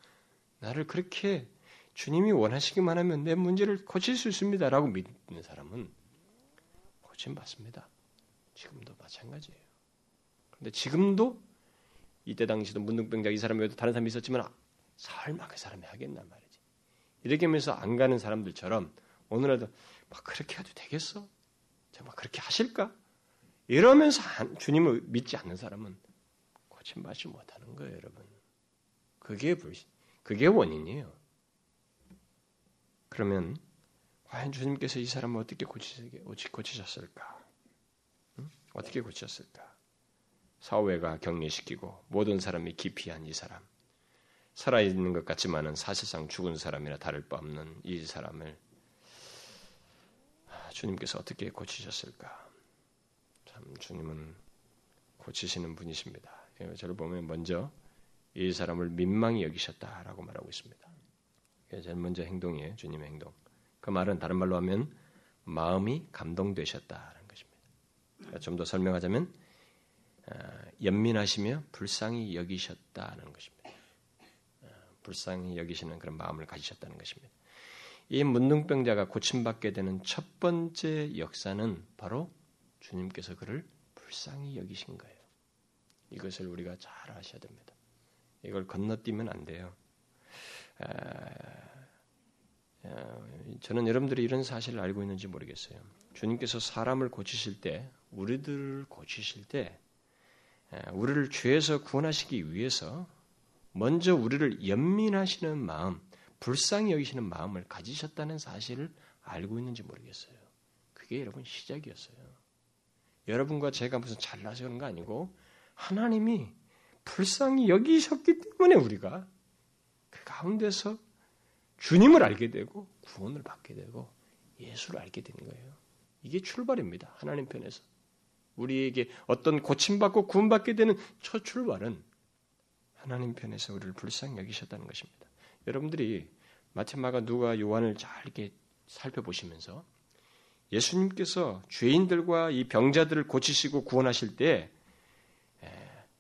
나를 그렇게 주님이 원하시기만 하면 내 문제를 고칠 수 있습니다라고 믿는 사람은 고침 받습니다. 지금도 마찬가지예요. 그런데 지금도 이때 당시도 문둥병자 이 사람이 외에도 다른 사람이 있었지만 설마 그 사람이 하겠나 말이지. 이렇게 하면서 안 가는 사람들처럼 오늘에도 막 그렇게 해도 되겠어? 정말 그렇게 하실까? 이러면서 주님을 믿지 않는 사람은 고침받지 못하는 거예요, 여러분. 그게 불신, 그게 원인이에요. 그러면 과연 주님께서 이 사람을 어떻게 고치셨을까? 응? 어떻게 고치셨을까? 사회가 격리시키고 모든 사람이 기피한 이 사람, 살아있는 것 같지만은 사실상 죽은 사람이나 다를 바 없는 이 사람을 주님께서 어떻게 고치셨을까? 참 주님은 고치시는 분이십니다. 예, 저를 보면 먼저 이 사람을 민망히 여기셨다라고 말하고 있습니다. 제일 먼저 행동이에요. 주님의 행동. 그 말은 다른 말로 하면 마음이 감동되셨다는 것입니다. 좀더 설명하자면 아, 연민하시며 불쌍히 여기셨다는 것입니다. 아, 불쌍히 여기시는 그런 마음을 가지셨다는 것입니다. 이 문둥병자가 고침받게 되는 첫 번째 역사는 바로 주님께서 그를 불쌍히 여기신 거예요. 이것을 우리가 잘 아셔야 됩니다. 이걸 건너뛰면 안 돼요. 저는 여러분들이 이런 사실을 알고 있는지 모르겠어요. 주님께서 사람을 고치실 때, 우리들을 고치실 때, 우리를 죄에서 구원하시기 위해서 먼저 우리를 연민하시는 마음, 불쌍히 여기시는 마음을 가지셨다는 사실을 알고 있는지 모르겠어요. 그게 여러분 시작이었어요. 여러분과 제가 무슨 잘나서 그런 거 아니고 하나님이 불쌍히 여기셨기 때문에 우리가 그 가운데서 주님을 알게 되고 구원을 받게 되고 예수를 알게 되는 거예요. 이게 출발입니다. 하나님 편에서. 우리에게 어떤 고침받고 구원받게 되는 첫 출발은 하나님 편에서 우리를 불쌍히 여기셨다는 것입니다. 여러분들이 마테마가 누가 요한을 잘 이렇게 살펴보시면서 예수님께서 죄인들과 이 병자들을 고치시고 구원하실 때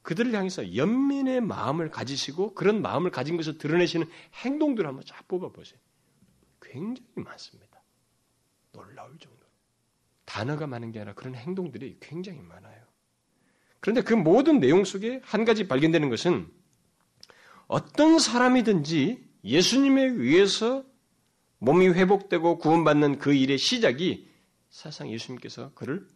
그들을 향해서 연민의 마음을 가지시고 그런 마음을 가진 것을 드러내시는 행동들을 한번 쫙 뽑아보세요. 굉장히 많습니다. 놀라울 정도로. 단어가 많은 게 아니라 그런 행동들이 굉장히 많아요. 그런데 그 모든 내용 속에 한 가지 발견되는 것은 어떤 사람이든지 예수님에 의해서 몸이 회복되고 구원받는 그 일의 시작이 사실상 예수님께서 그를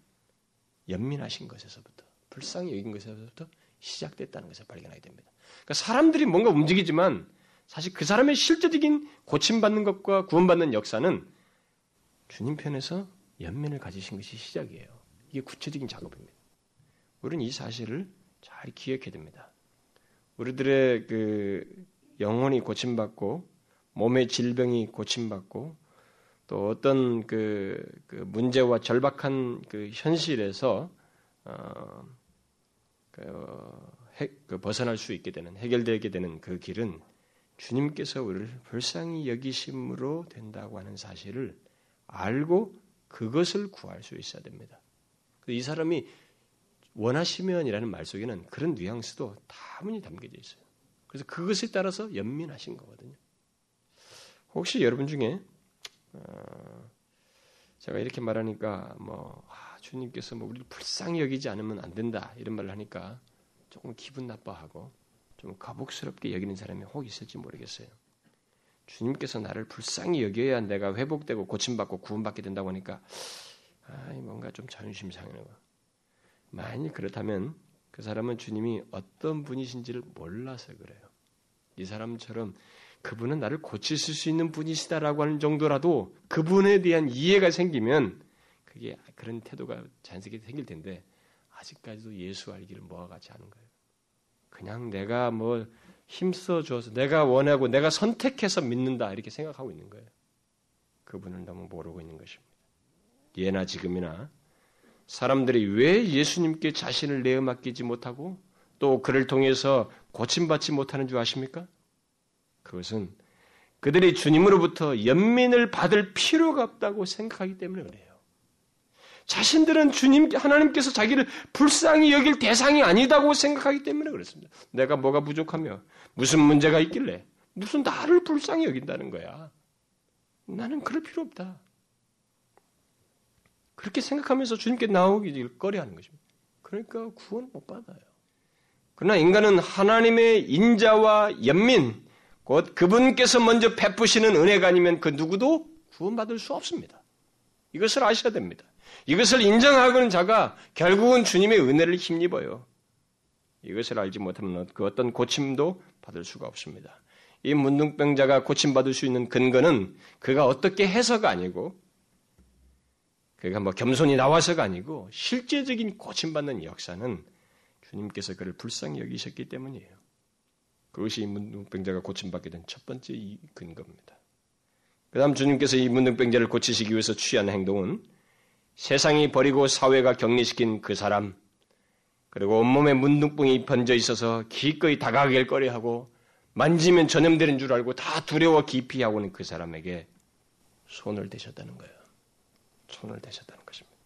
연민하신 것에서부터 불쌍히 여긴 것에서부터 시작됐다는 것을 발견하게 됩니다. 그러니까 사람들이 뭔가 움직이지만 사실 그 사람의 실제적인 고침받는 것과 구원받는 역사는 주님 편에서 연민을 가지신 것이 시작이에요. 이게 구체적인 작업입니다. 우리는 이 사실을 잘 기억해야 됩니다. 우리들의 그 영혼이 고침받고 몸의 질병이 고침받고 또 어떤 그, 그 문제와 절박한 그 현실에서 어, 벗어날 수 있게 되는 해결되게 되는 그 길은 주님께서 우리를 불쌍히 여기심으로 된다고 하는 사실을 알고 그것을 구할 수 있어야 됩니다. 이 사람이 원하시면이라는 말 속에는 그런 뉘앙스도 다분히 담겨져 있어요. 그래서 그것에 따라서 연민하신 거거든요. 혹시 여러분 중에 어, 제가 이렇게 말하니까 뭐 아, 주님께서 뭐 우리를 불쌍히 여기지 않으면 안 된다 이런 말을 하니까 조금 기분 나빠하고 좀 거북스럽게 여기는 사람이 혹 있을지 모르겠어요. 주님께서 나를 불쌍히 여겨야 내가 회복되고 고침받고 구원받게 된다고 하니까 아, 뭔가 좀 자존심 상하는 거. 만약 그렇다면 그 사람은 주님이 어떤 분이신지를 몰라서 그래요. 이 사람처럼 그분은 나를 고치실 수 있는 분이시다라고 하는 정도라도 그분에 대한 이해가 생기면 그게 그런 태도가 자연스럽게 생길 텐데 아직까지도 예수 알기를 같지 않은 거예요. 그냥 내가 뭐 힘써 줘서 내가 원하고 내가 선택해서 믿는다 이렇게 생각하고 있는 거예요. 그분을 너무 모르고 있는 것입니다. 예나 지금이나 사람들이 왜 예수님께 자신을 내어 맡기지 못하고 또 그를 통해서 고침받지 못하는 줄 아십니까? 그것은 그들이 주님으로부터 연민을 받을 필요가 없다고 생각하기 때문에 그래요. 자신들은 주님, 하나님께서 자기를 불쌍히 여길 대상이 아니다고 생각하기 때문에 그렇습니다. 내가 뭐가 부족하며 무슨 문제가 있길래 무슨 나를 불쌍히 여긴다는 거야. 나는 그럴 필요 없다. 그렇게 생각하면서 주님께 나오기 꺼려하는 것입니다. 그러니까 구원 못 받아요. 그러나 인간은 하나님의 인자와 연민, 곧 그분께서 먼저 베푸시는 은혜가 아니면 그 누구도 구원받을 수 없습니다. 이것을 아셔야 됩니다. 이것을 인정하는 자가 결국은 주님의 은혜를 힘입어요. 이것을 알지 못하면 그 어떤 고침도 받을 수가 없습니다. 이 문둥병자가 고침받을 수 있는 근거는 그가 어떻게 해서가 아니고 그가 뭐 겸손히 나와서가 아니고 실제적인 고침받는 역사는 주님께서 그를 불쌍히 여기셨기 때문이에요. 그것이 이 문둥병자가 고침받게 된 첫 번째 근거입니다. 그 다음 주님께서 이 문둥병자를 고치시기 위해서 취한 행동은 세상이 버리고 사회가 격리시킨 그 사람, 그리고 온몸에 문둥병이 번져 있어서 기꺼이 다가가길 꺼려하고 만지면 전염되는 줄 알고 다 두려워 기피하고는 그 사람에게 손을 대셨다는 거예요. 손을 대셨다는 것입니다.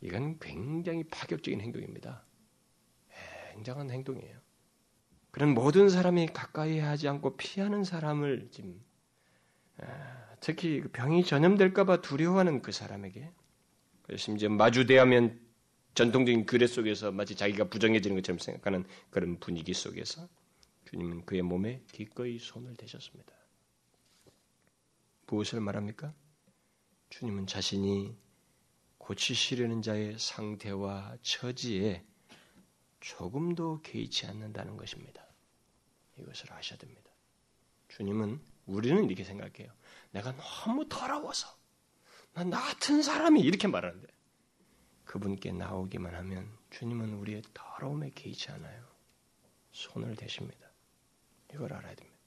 이건 굉장히 파격적인 행동입니다. 굉장한 행동이에요. 그런 모든 사람이 가까이 하지 않고 피하는 사람을 지금 특히 그 병이 전염될까봐 두려워하는 그 사람에게 심지어 마주대하면 전통적인 규례 속에서 마치 자기가 부정해지는 것처럼 생각하는 그런 분위기 속에서 주님은 그의 몸에 기꺼이 손을 대셨습니다. 무엇을 말합니까? 주님은 자신이 고치시려는 자의 상태와 처지에 조금도 개의치 않는다는 것입니다. 이것을 아셔야 됩니다. 주님은 우리는 이렇게 생각해요. 내가 너무 더러워서 난 나 같은 사람이 이렇게 말하는데 그분께 나오기만 하면 주님은 우리의 더러움에 개의치 않아요. 손을 대십니다. 이걸 알아야 됩니다.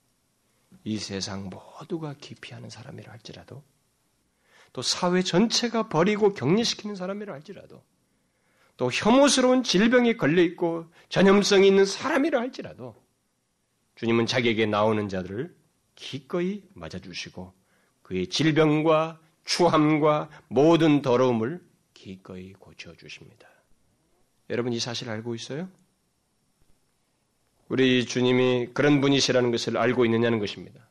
이 세상 모두가 기피하는 사람이라 할지라도 또 사회 전체가 버리고 격리시키는 사람이라 할지라도 또 혐오스러운 질병에 걸려 있고 전염성이 있는 사람이라 할지라도 주님은 자기에게 나오는 자들을 기꺼이 맞아주시고 그의 질병과 추함과 모든 더러움을 기꺼이 고쳐주십니다. 여러분 이 사실 알고 있어요? 우리 주님이 그런 분이시라는 것을 알고 있느냐는 것입니다.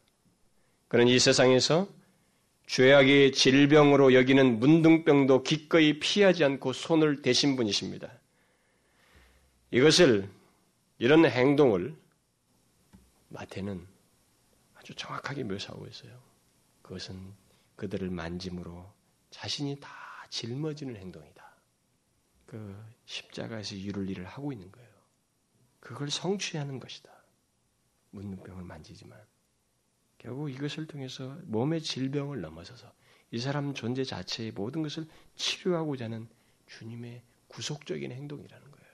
그는 이 세상에서 죄악의 질병으로 여기는 문둥병도 기꺼이 피하지 않고 손을 대신 분이십니다. 이것을 이런 행동을 마태는 아주 정확하게 묘사하고 있어요. 그것은 그들을 만짐으로 자신이 다 짊어지는 행동이다. 그 십자가에서 이룰 일을 하고 있는 거예요. 그걸 성취하는 것이다. 문둥병을 만지지만 결국 이것을 통해서 몸의 질병을 넘어서서 이 사람 존재 자체의 모든 것을 치료하고자 하는 주님의 구속적인 행동이라는 거예요.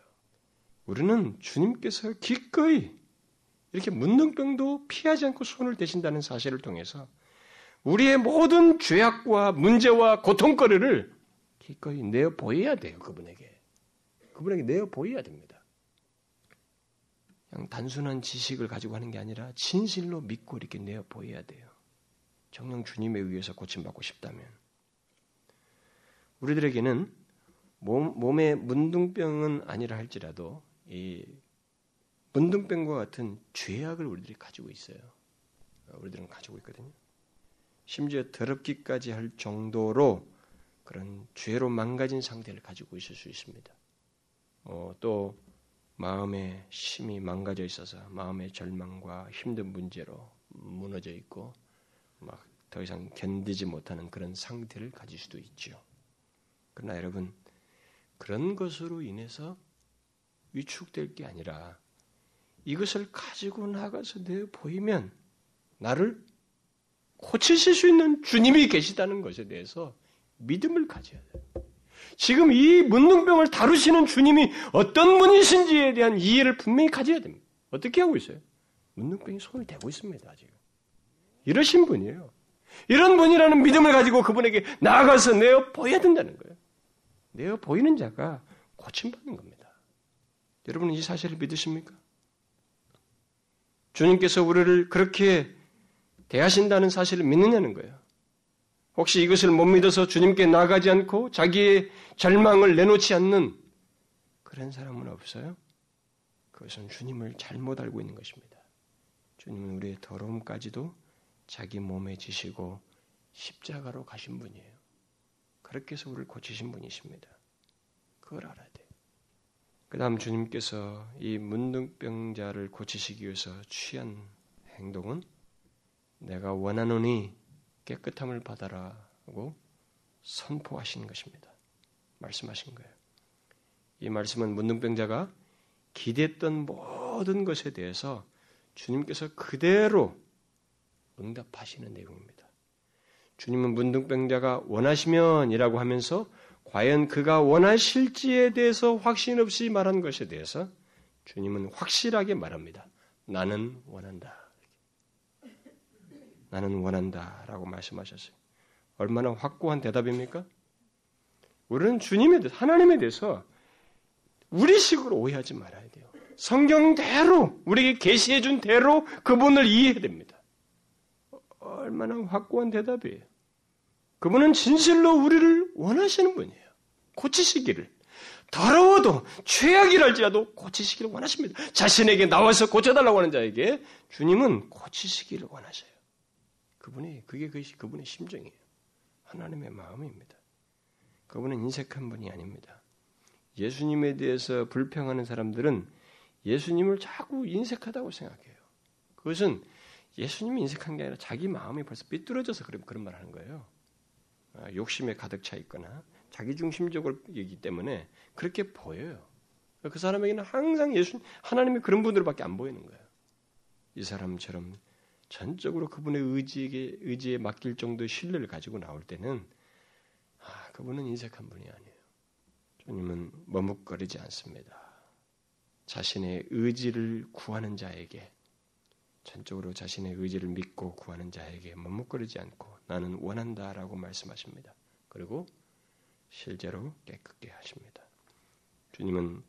우리는 주님께서 기꺼이 이렇게 문둥병도 피하지 않고 손을 대신다는 사실을 통해서 우리의 모든 죄악과 문제와 고통거리를 기꺼이 내어 보여야 돼요, 그분에게. 그분에게 내어 보여야 됩니다. 그냥 단순한 지식을 가지고 하는 게 아니라 진실로 믿고 이렇게 내어 보여야 돼요. 정령 주님에 의해서 고침받고 싶다면. 우리들에게는 몸, 몸의 문둥병은 아니라 할지라도 이 문둥병과 같은 죄악을 우리들이 가지고 있어요. 우리들은 가지고 있거든요. 심지어 더럽기까지 할 정도로 그런 죄로 망가진 상태를 가지고 있을 수 있습니다. 어, 또 마음의 심이 망가져 있어서 마음의 절망과 힘든 문제로 무너져 있고 막 더 이상 견디지 못하는 그런 상태를 가질 수도 있죠. 그러나 여러분 그런 것으로 인해서 위축될 게 아니라 이것을 가지고 나가서 내 보이면 나를 고치실 수 있는 주님이 계시다는 것에 대해서 믿음을 가져야 돼요. 지금 이 문둥병을 다루시는 주님이 어떤 분이신지에 대한 이해를 분명히 가져야 됩니다. 어떻게 하고 있어요? 문둥병이 손을 대고 있습니다, 지금. 이러신 분이에요. 이런 분이라는 믿음을 가지고 그분에게 나아가서 내어 보여야 된다는 거예요. 내어 보이는 자가 고침받는 겁니다. 여러분은 이 사실을 믿으십니까? 주님께서 우리를 그렇게 대하신다는 사실을 믿느냐는 거예요. 혹시 이것을 못 믿어서 주님께 나가지 않고 자기의 절망을 내놓지 않는 그런 사람은 없어요? 그것은 주님을 잘못 알고 있는 것입니다. 주님은 우리의 더러움까지도 자기 몸에 지시고 십자가로 가신 분이에요. 그렇게 해서 우리를 고치신 분이십니다. 그걸 알아야 돼요. 그 다음 주님께서 이 문둥병자를 고치시기 위해서 취한 행동은 내가 원하노니 깨끗함을 받아라고 선포하신 것입니다. 말씀하신 거예요. 이 말씀은 문둥병자가 기대했던 모든 것에 대해서 주님께서 그대로 응답하시는 내용입니다. 주님은 문둥병자가 원하시면이라고 하면서 과연 그가 원하실지에 대해서 확신 없이 말한 것에 대해서 주님은 확실하게 말합니다. 나는 원한다. 나는 원한다. 라고 말씀하셨어요. 얼마나 확고한 대답입니까? 우리는 주님에 대해서, 하나님에 대해서 우리 식으로 오해하지 말아야 돼요. 성경대로, 우리에게 계시해 준 대로 그분을 이해해야 됩니다. 얼마나 확고한 대답이에요. 그분은 진실로 우리를 원하시는 분이에요. 고치시기를. 더러워도 최악이랄지라도 고치시기를 원하십니다. 자신에게 나와서 고쳐달라고 하는 자에게 주님은 고치시기를 원하셔요. 그분이 그게 그것이 그분의 심정이에요. 하나님의 마음입니다. 그분은 인색한 분이 아닙니다. 예수님에 대해서 불평하는 사람들은 예수님을 자꾸 인색하다고 생각해요. 그것은 예수님이 인색한 게 아니라 자기 마음이 벌써 삐뚤어져서 그런, 그런 말 하는 거예요. 아, 욕심에 가득 차 있거나 자기 중심적으로 이기 때문에 그렇게 보여요. 그 사람에게는 항상 예수 하나님이 그런 분들밖에 안 보이는 거예요. 이 사람처럼 전적으로 그분의 의지에 의지에 맡길 정도의 신뢰를 가지고 나올 때는 아, 그분은 인색한 분이 아니에요. 주님은 머뭇거리지 않습니다. 자신의 의지를 구하는 자에게 전적으로 자신의 의지를 믿고 구하는 자에게 머뭇거리지 않고 나는 원한다라고 말씀하십니다. 그리고 실제로 깨끗게 하십니다. 주님은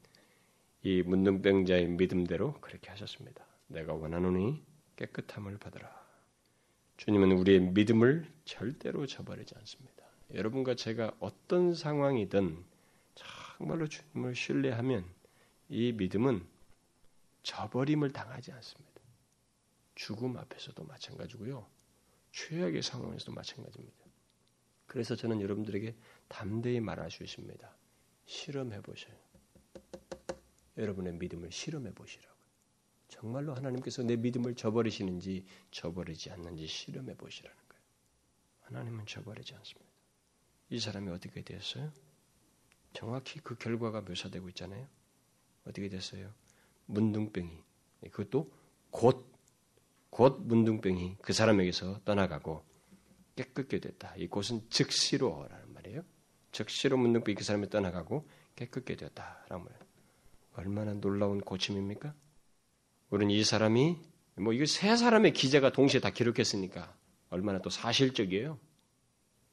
이 문둥병자의 믿음대로 그렇게 하셨습니다. 내가 원하노니 깨끗함을 받으라. 주님은 우리의 믿음을 절대로 저버리지 않습니다. 여러분과 제가 어떤 상황이든 정말로 주님을 신뢰하면 이 믿음은 저버림을 당하지 않습니다. 죽음 앞에서도 마찬가지고요. 최악의 상황에서도 마찬가지입니다. 그래서 저는 여러분들에게 담대히 말할 수 있습니다. 실험해 보셔요. 여러분의 믿음을 실험해 보시라고. 정말로 하나님께서 내 믿음을 저버리시는지 저버리지 않는지 실험해 보시라는 거예요. 하나님은 저버리지 않습니다. 이 사람이 어떻게 됐어요? 정확히 그 결과가 묘사되고 있잖아요. 어떻게 됐어요? 문둥병이 그것도 곧 곧 문둥병이 그 사람에게서 떠나가고 깨끗게 됐다. 이 곳은 즉시로라는 말이에요. 즉시로 문둥병이 그 사람이 떠나가고 깨끗게 되었다라는 말. 얼마나 놀라운 고침입니까? 우리는 이 사람이 뭐 이거 세 사람의 기자가 동시에 다 기록했으니까 얼마나 또 사실적이에요.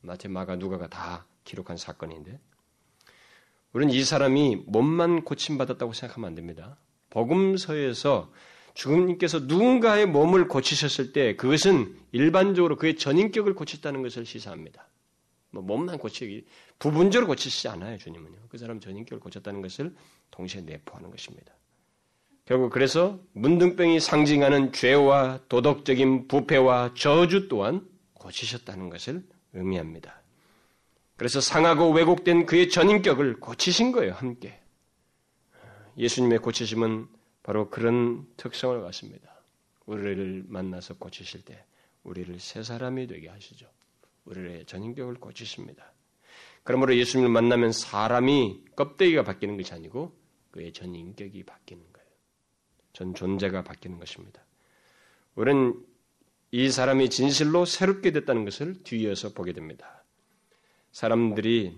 마태, 마가, 누가가 다 기록한 사건인데 우리는 이 사람이 몸만 고침받았다고 생각하면 안 됩니다. 복음서에서 주님께서 누군가의 몸을 고치셨을 때 그것은 일반적으로 그의 전인격을 고쳤다는 것을 시사합니다. 뭐 몸만 고치기 부분적으로 고치시지 않아요 주님은요. 그 사람 전인격을 고쳤다는 것을 동시에 내포하는 것입니다. 결국 그래서 문둥병이 상징하는 죄와 도덕적인 부패와 저주 또한 고치셨다는 것을 의미합니다. 그래서 상하고 왜곡된 그의 전인격을 고치신 거예요, 함께. 예수님의 고치심은 바로 그런 특성을 갖습니다. 우리를 만나서 고치실 때 우리를 새 사람이 되게 하시죠. 우리의 전인격을 고치십니다. 그러므로 예수님을 만나면 사람이 껍데기가 바뀌는 것이 아니고 그의 전인격이 바뀌는 거예요. 전 존재가 바뀌는 것입니다. 우리는 이 사람이 진실로 새롭게 됐다는 것을 뒤이어서 보게 됩니다. 사람들이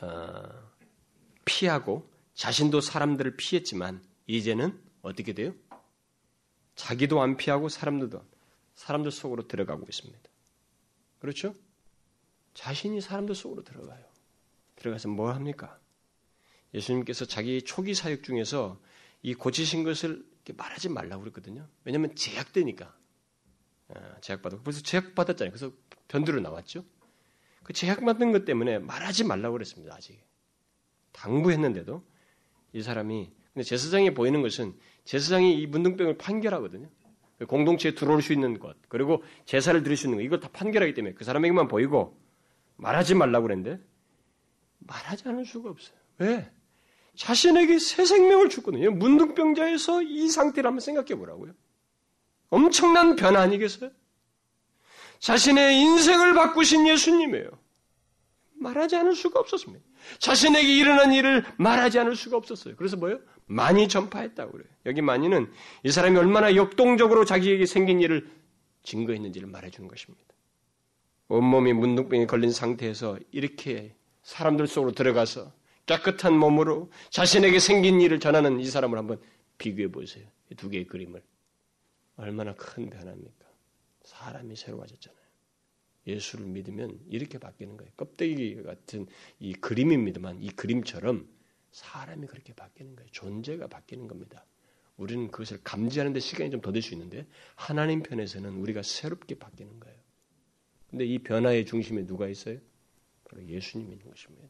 어, 피하고 자신도 사람들을 피했지만 이제는 어떻게 돼요? 자기도 안 피하고 사람들도 사람들 속으로 들어가고 있습니다. 그렇죠? 자신이 사람들 속으로 들어가요. 들어가서 뭘 합니까? 예수님께서 자기 초기 사역 중에서 이 고치신 것을 말하지 말라고 그랬거든요. 왜냐하면 제약되니까. 아, 제약받고 벌써 제약받았잖아요. 그래서 변두로 나왔죠. 그 제약받는 것 때문에 말하지 말라고 그랬습니다. 아직 당부했는데도 이 사람이 근데 제사장이 보이는 것은 제사장이 이 문둥병을 판결하거든요. 공동체에 들어올 수 있는 것 그리고 제사를 드릴 수 있는 것 이걸 다 판결하기 때문에 그 사람에게만 보이고 말하지 말라고 그랬는데 말하지 않을 수가 없어요. 왜? 자신에게 새 생명을 줬거든요. 문둥병자에서 이 상태를 한번 생각해 보라고요. 엄청난 변화 아니겠어요? 자신의 인생을 바꾸신 예수님이에요. 말하지 않을 수가 없었습니다. 자신에게 일어난 일을 말하지 않을 수가 없었어요. 그래서 뭐예요? 많이 전파했다고 그래요. 여기 많이는 이 사람이 얼마나 역동적으로 자기에게 생긴 일을 증거했는지를 말해주는 것입니다. 온몸이 문둥병에 걸린 상태에서 이렇게 사람들 속으로 들어가서 깨끗한 몸으로 자신에게 생긴 일을 전하는 이 사람을 한번 비교해 보세요. 이 두 개의 그림을. 얼마나 큰 변화입니까? 사람이 새로워졌잖아요. 예수를 믿으면 이렇게 바뀌는 거예요. 껍데기 같은 이 그림입니다만 이 그림처럼 사람이 그렇게 바뀌는 거예요. 존재가 바뀌는 겁니다. 우리는 그것을 감지하는데 시간이 좀 더 될 수 있는데 하나님 편에서는 우리가 새롭게 바뀌는 거예요. 근데 이 변화의 중심에 누가 있어요? 바로 예수님이 있는 것입니다.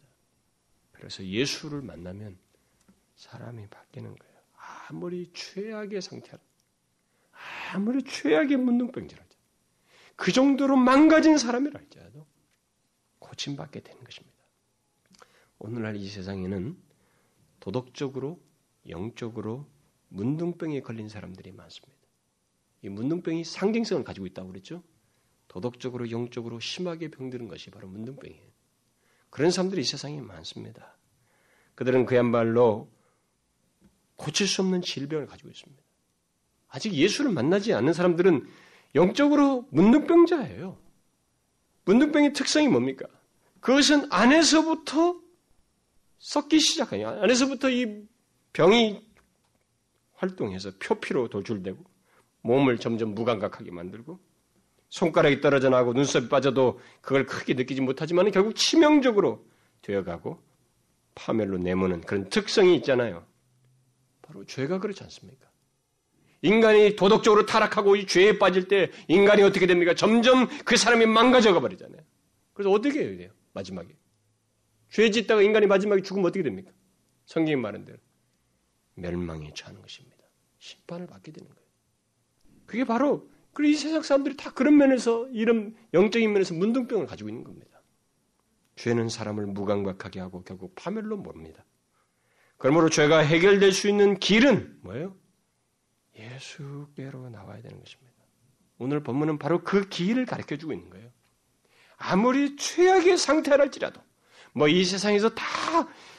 그래서 예수를 만나면 사람이 바뀌는 거예요. 아무리 최악의 상태라, 아무리 최악의 문둥병자라, 그 정도로 망가진 사람이라 할지라도 고침받게 되는 것입니다. 오늘날 이 세상에는 도덕적으로, 영적으로 문둥병에 걸린 사람들이 많습니다. 이 문둥병이 상징성을 가지고 있다고 그랬죠. 도덕적으로 영적으로 심하게 병드는 것이 바로 문둥병이에요. 그런 사람들이 이 세상에 많습니다. 그들은 그야말로 고칠 수 없는 질병을 가지고 있습니다. 아직 예수를 만나지 않는 사람들은 영적으로 문둥병자예요. 문둥병의 특성이 뭡니까? 그것은 안에서부터 썩기 시작하요 안에서부터 이 병이 활동해서 표피로 돌출되고 몸을 점점 무감각하게 만들고 손가락이 떨어져 나고 눈썹이 빠져도 그걸 크게 느끼지 못하지만 결국 치명적으로 되어가고 파멸로 내모는 그런 특성이 있잖아요. 바로 죄가 그렇지 않습니까? 인간이 도덕적으로 타락하고 이 죄에 빠질 때 인간이 어떻게 됩니까? 점점 그 사람이 망가져가 버리잖아요. 그래서 어떻게 해야 돼요? 마지막에. 죄 짓다가 인간이 마지막에 죽으면 어떻게 됩니까? 성경이 말한 대로 멸망에 처하는 것입니다. 심판을 받게 되는 거예요. 그게 바로 그리고 이 세상 사람들이 다 그런 면에서 이런 영적인 면에서 문둥병을 가지고 있는 겁니다. 죄는 사람을 무감각하게 하고 결국 파멸로 모릅니다. 그러므로 죄가 해결될 수 있는 길은 뭐예요? 예수께로 나와야 되는 것입니다. 오늘 본문은 바로 그 길을 가르쳐 주고 있는 거예요. 아무리 최악의 상태랄지라도 뭐 이 세상에서 다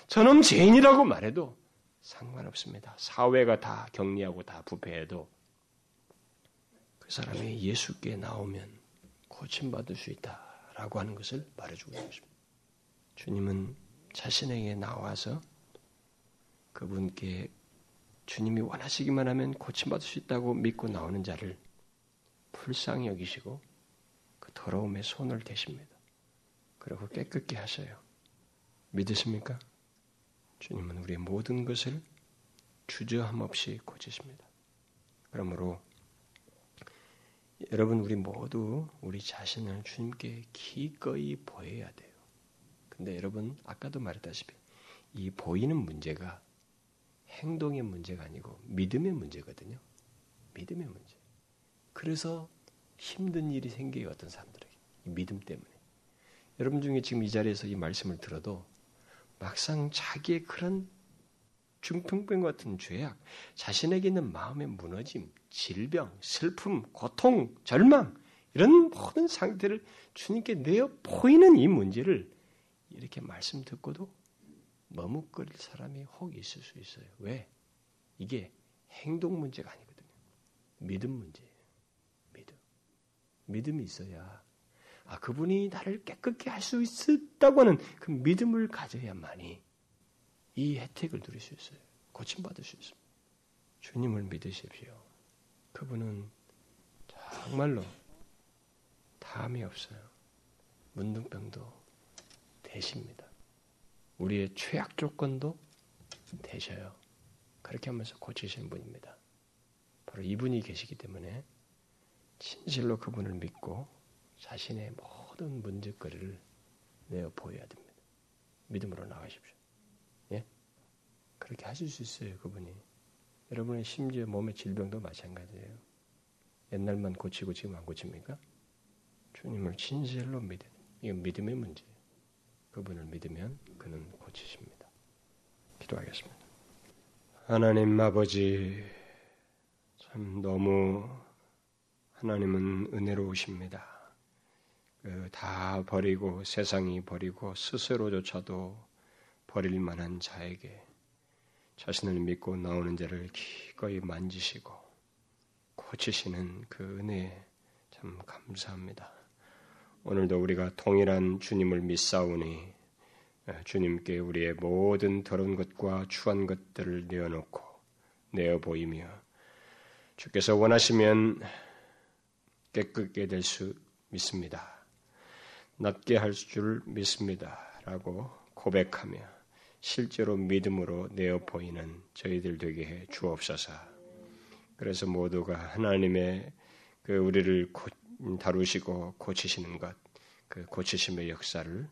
저놈 죄인이라고 말해도 상관없습니다. 사회가 다 격리하고 다 부패해도 그 사람이 예수께 나오면 고침받을 수 있다라고 하는 것을 말해주고 있는 것입니다. 주님은 자신에게 나와서 그분께 주님이 원하시기만 하면 고침받을 수 있다고 믿고 나오는 자를 불쌍히 여기시고 그 더러움에 손을 대십니다. 그리고 깨끗게 하셔요. 믿으십니까? 주님은 우리의 모든 것을 주저함 없이 고치십니다. 그러므로 여러분 우리 모두 우리 자신을 주님께 기꺼이 보여야 돼요. 근데 여러분 아까도 말했다시피 이 보이는 문제가 행동의 문제가 아니고 믿음의 문제거든요. 믿음의 문제. 그래서 힘든 일이 생겨요 어떤 사람들에게 이 믿음 때문에. 여러분 중에 지금 이 자리에서 이 말씀을 들어도 막상 자기의 그런 중풍병 같은 죄악, 자신에게 있는 마음의 무너짐, 질병, 슬픔, 고통, 절망 이런 모든 상태를 주님께 내어 보이는 이 문제를 이렇게 말씀 듣고도 머뭇거릴 사람이 혹 있을 수 있어요. 왜? 이게 행동 문제가 아니거든요. 믿음 문제예요. 믿음. 믿음이 있어야 아 그분이 나를 깨끗게 할 수 있었다고 하는 그 믿음을 가져야만이 이 혜택을 누릴 수 있어요. 고침받을 수 있습니다. 주님을 믿으십시오. 그분은 정말로 다음이 없어요. 문둥병도 되십니다. 우리의 최악 조건도 되셔요. 그렇게 하면서 고치시는 분입니다. 바로 이분이 계시기 때문에 진실로 그분을 믿고 자신의 모든 문제거리를 내어 보여야 됩니다. 믿음으로 나가십시오. 예? 그렇게 하실 수 있어요, 그분이. 여러분의 심지어 몸의 질병도 마찬가지예요. 옛날만 고치고 지금 안 고칩니까? 주님을 진실로 돼요. 이건 믿음의 문제예요. 그분을 믿으면 그는 고치십니다. 기도하겠습니다. 하나님 아버지, 참 너무 하나님은 은혜로우십니다. 그 다 버리고 세상이 버리고 스스로조차도 버릴 만한 자에게 자신을 믿고 나오는 자를 기꺼이 만지시고 고치시는 그 은혜 참 감사합니다. 오늘도 우리가 동일한 주님을 믿사오니 주님께 우리의 모든 더러운 것과 추한 것들을 내어놓고 내어 보이며 주께서 원하시면 깨끗게 될 수 믿습니다. 낫게 할 줄 믿습니다. 라고 고백하며 실제로 믿음으로 내어 보이는 저희들 되게 해 주옵소서. 그래서 모두가 하나님의 그 우리를 다루시고 고치시는 것, 그 고치심의 역사를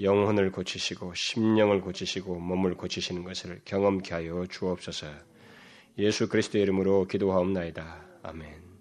영혼을 고치시고 심령을 고치시고 몸을 고치시는 것을 경험케 하여 주옵소서. 예수 그리스도의 이름으로 기도하옵나이다. 아멘.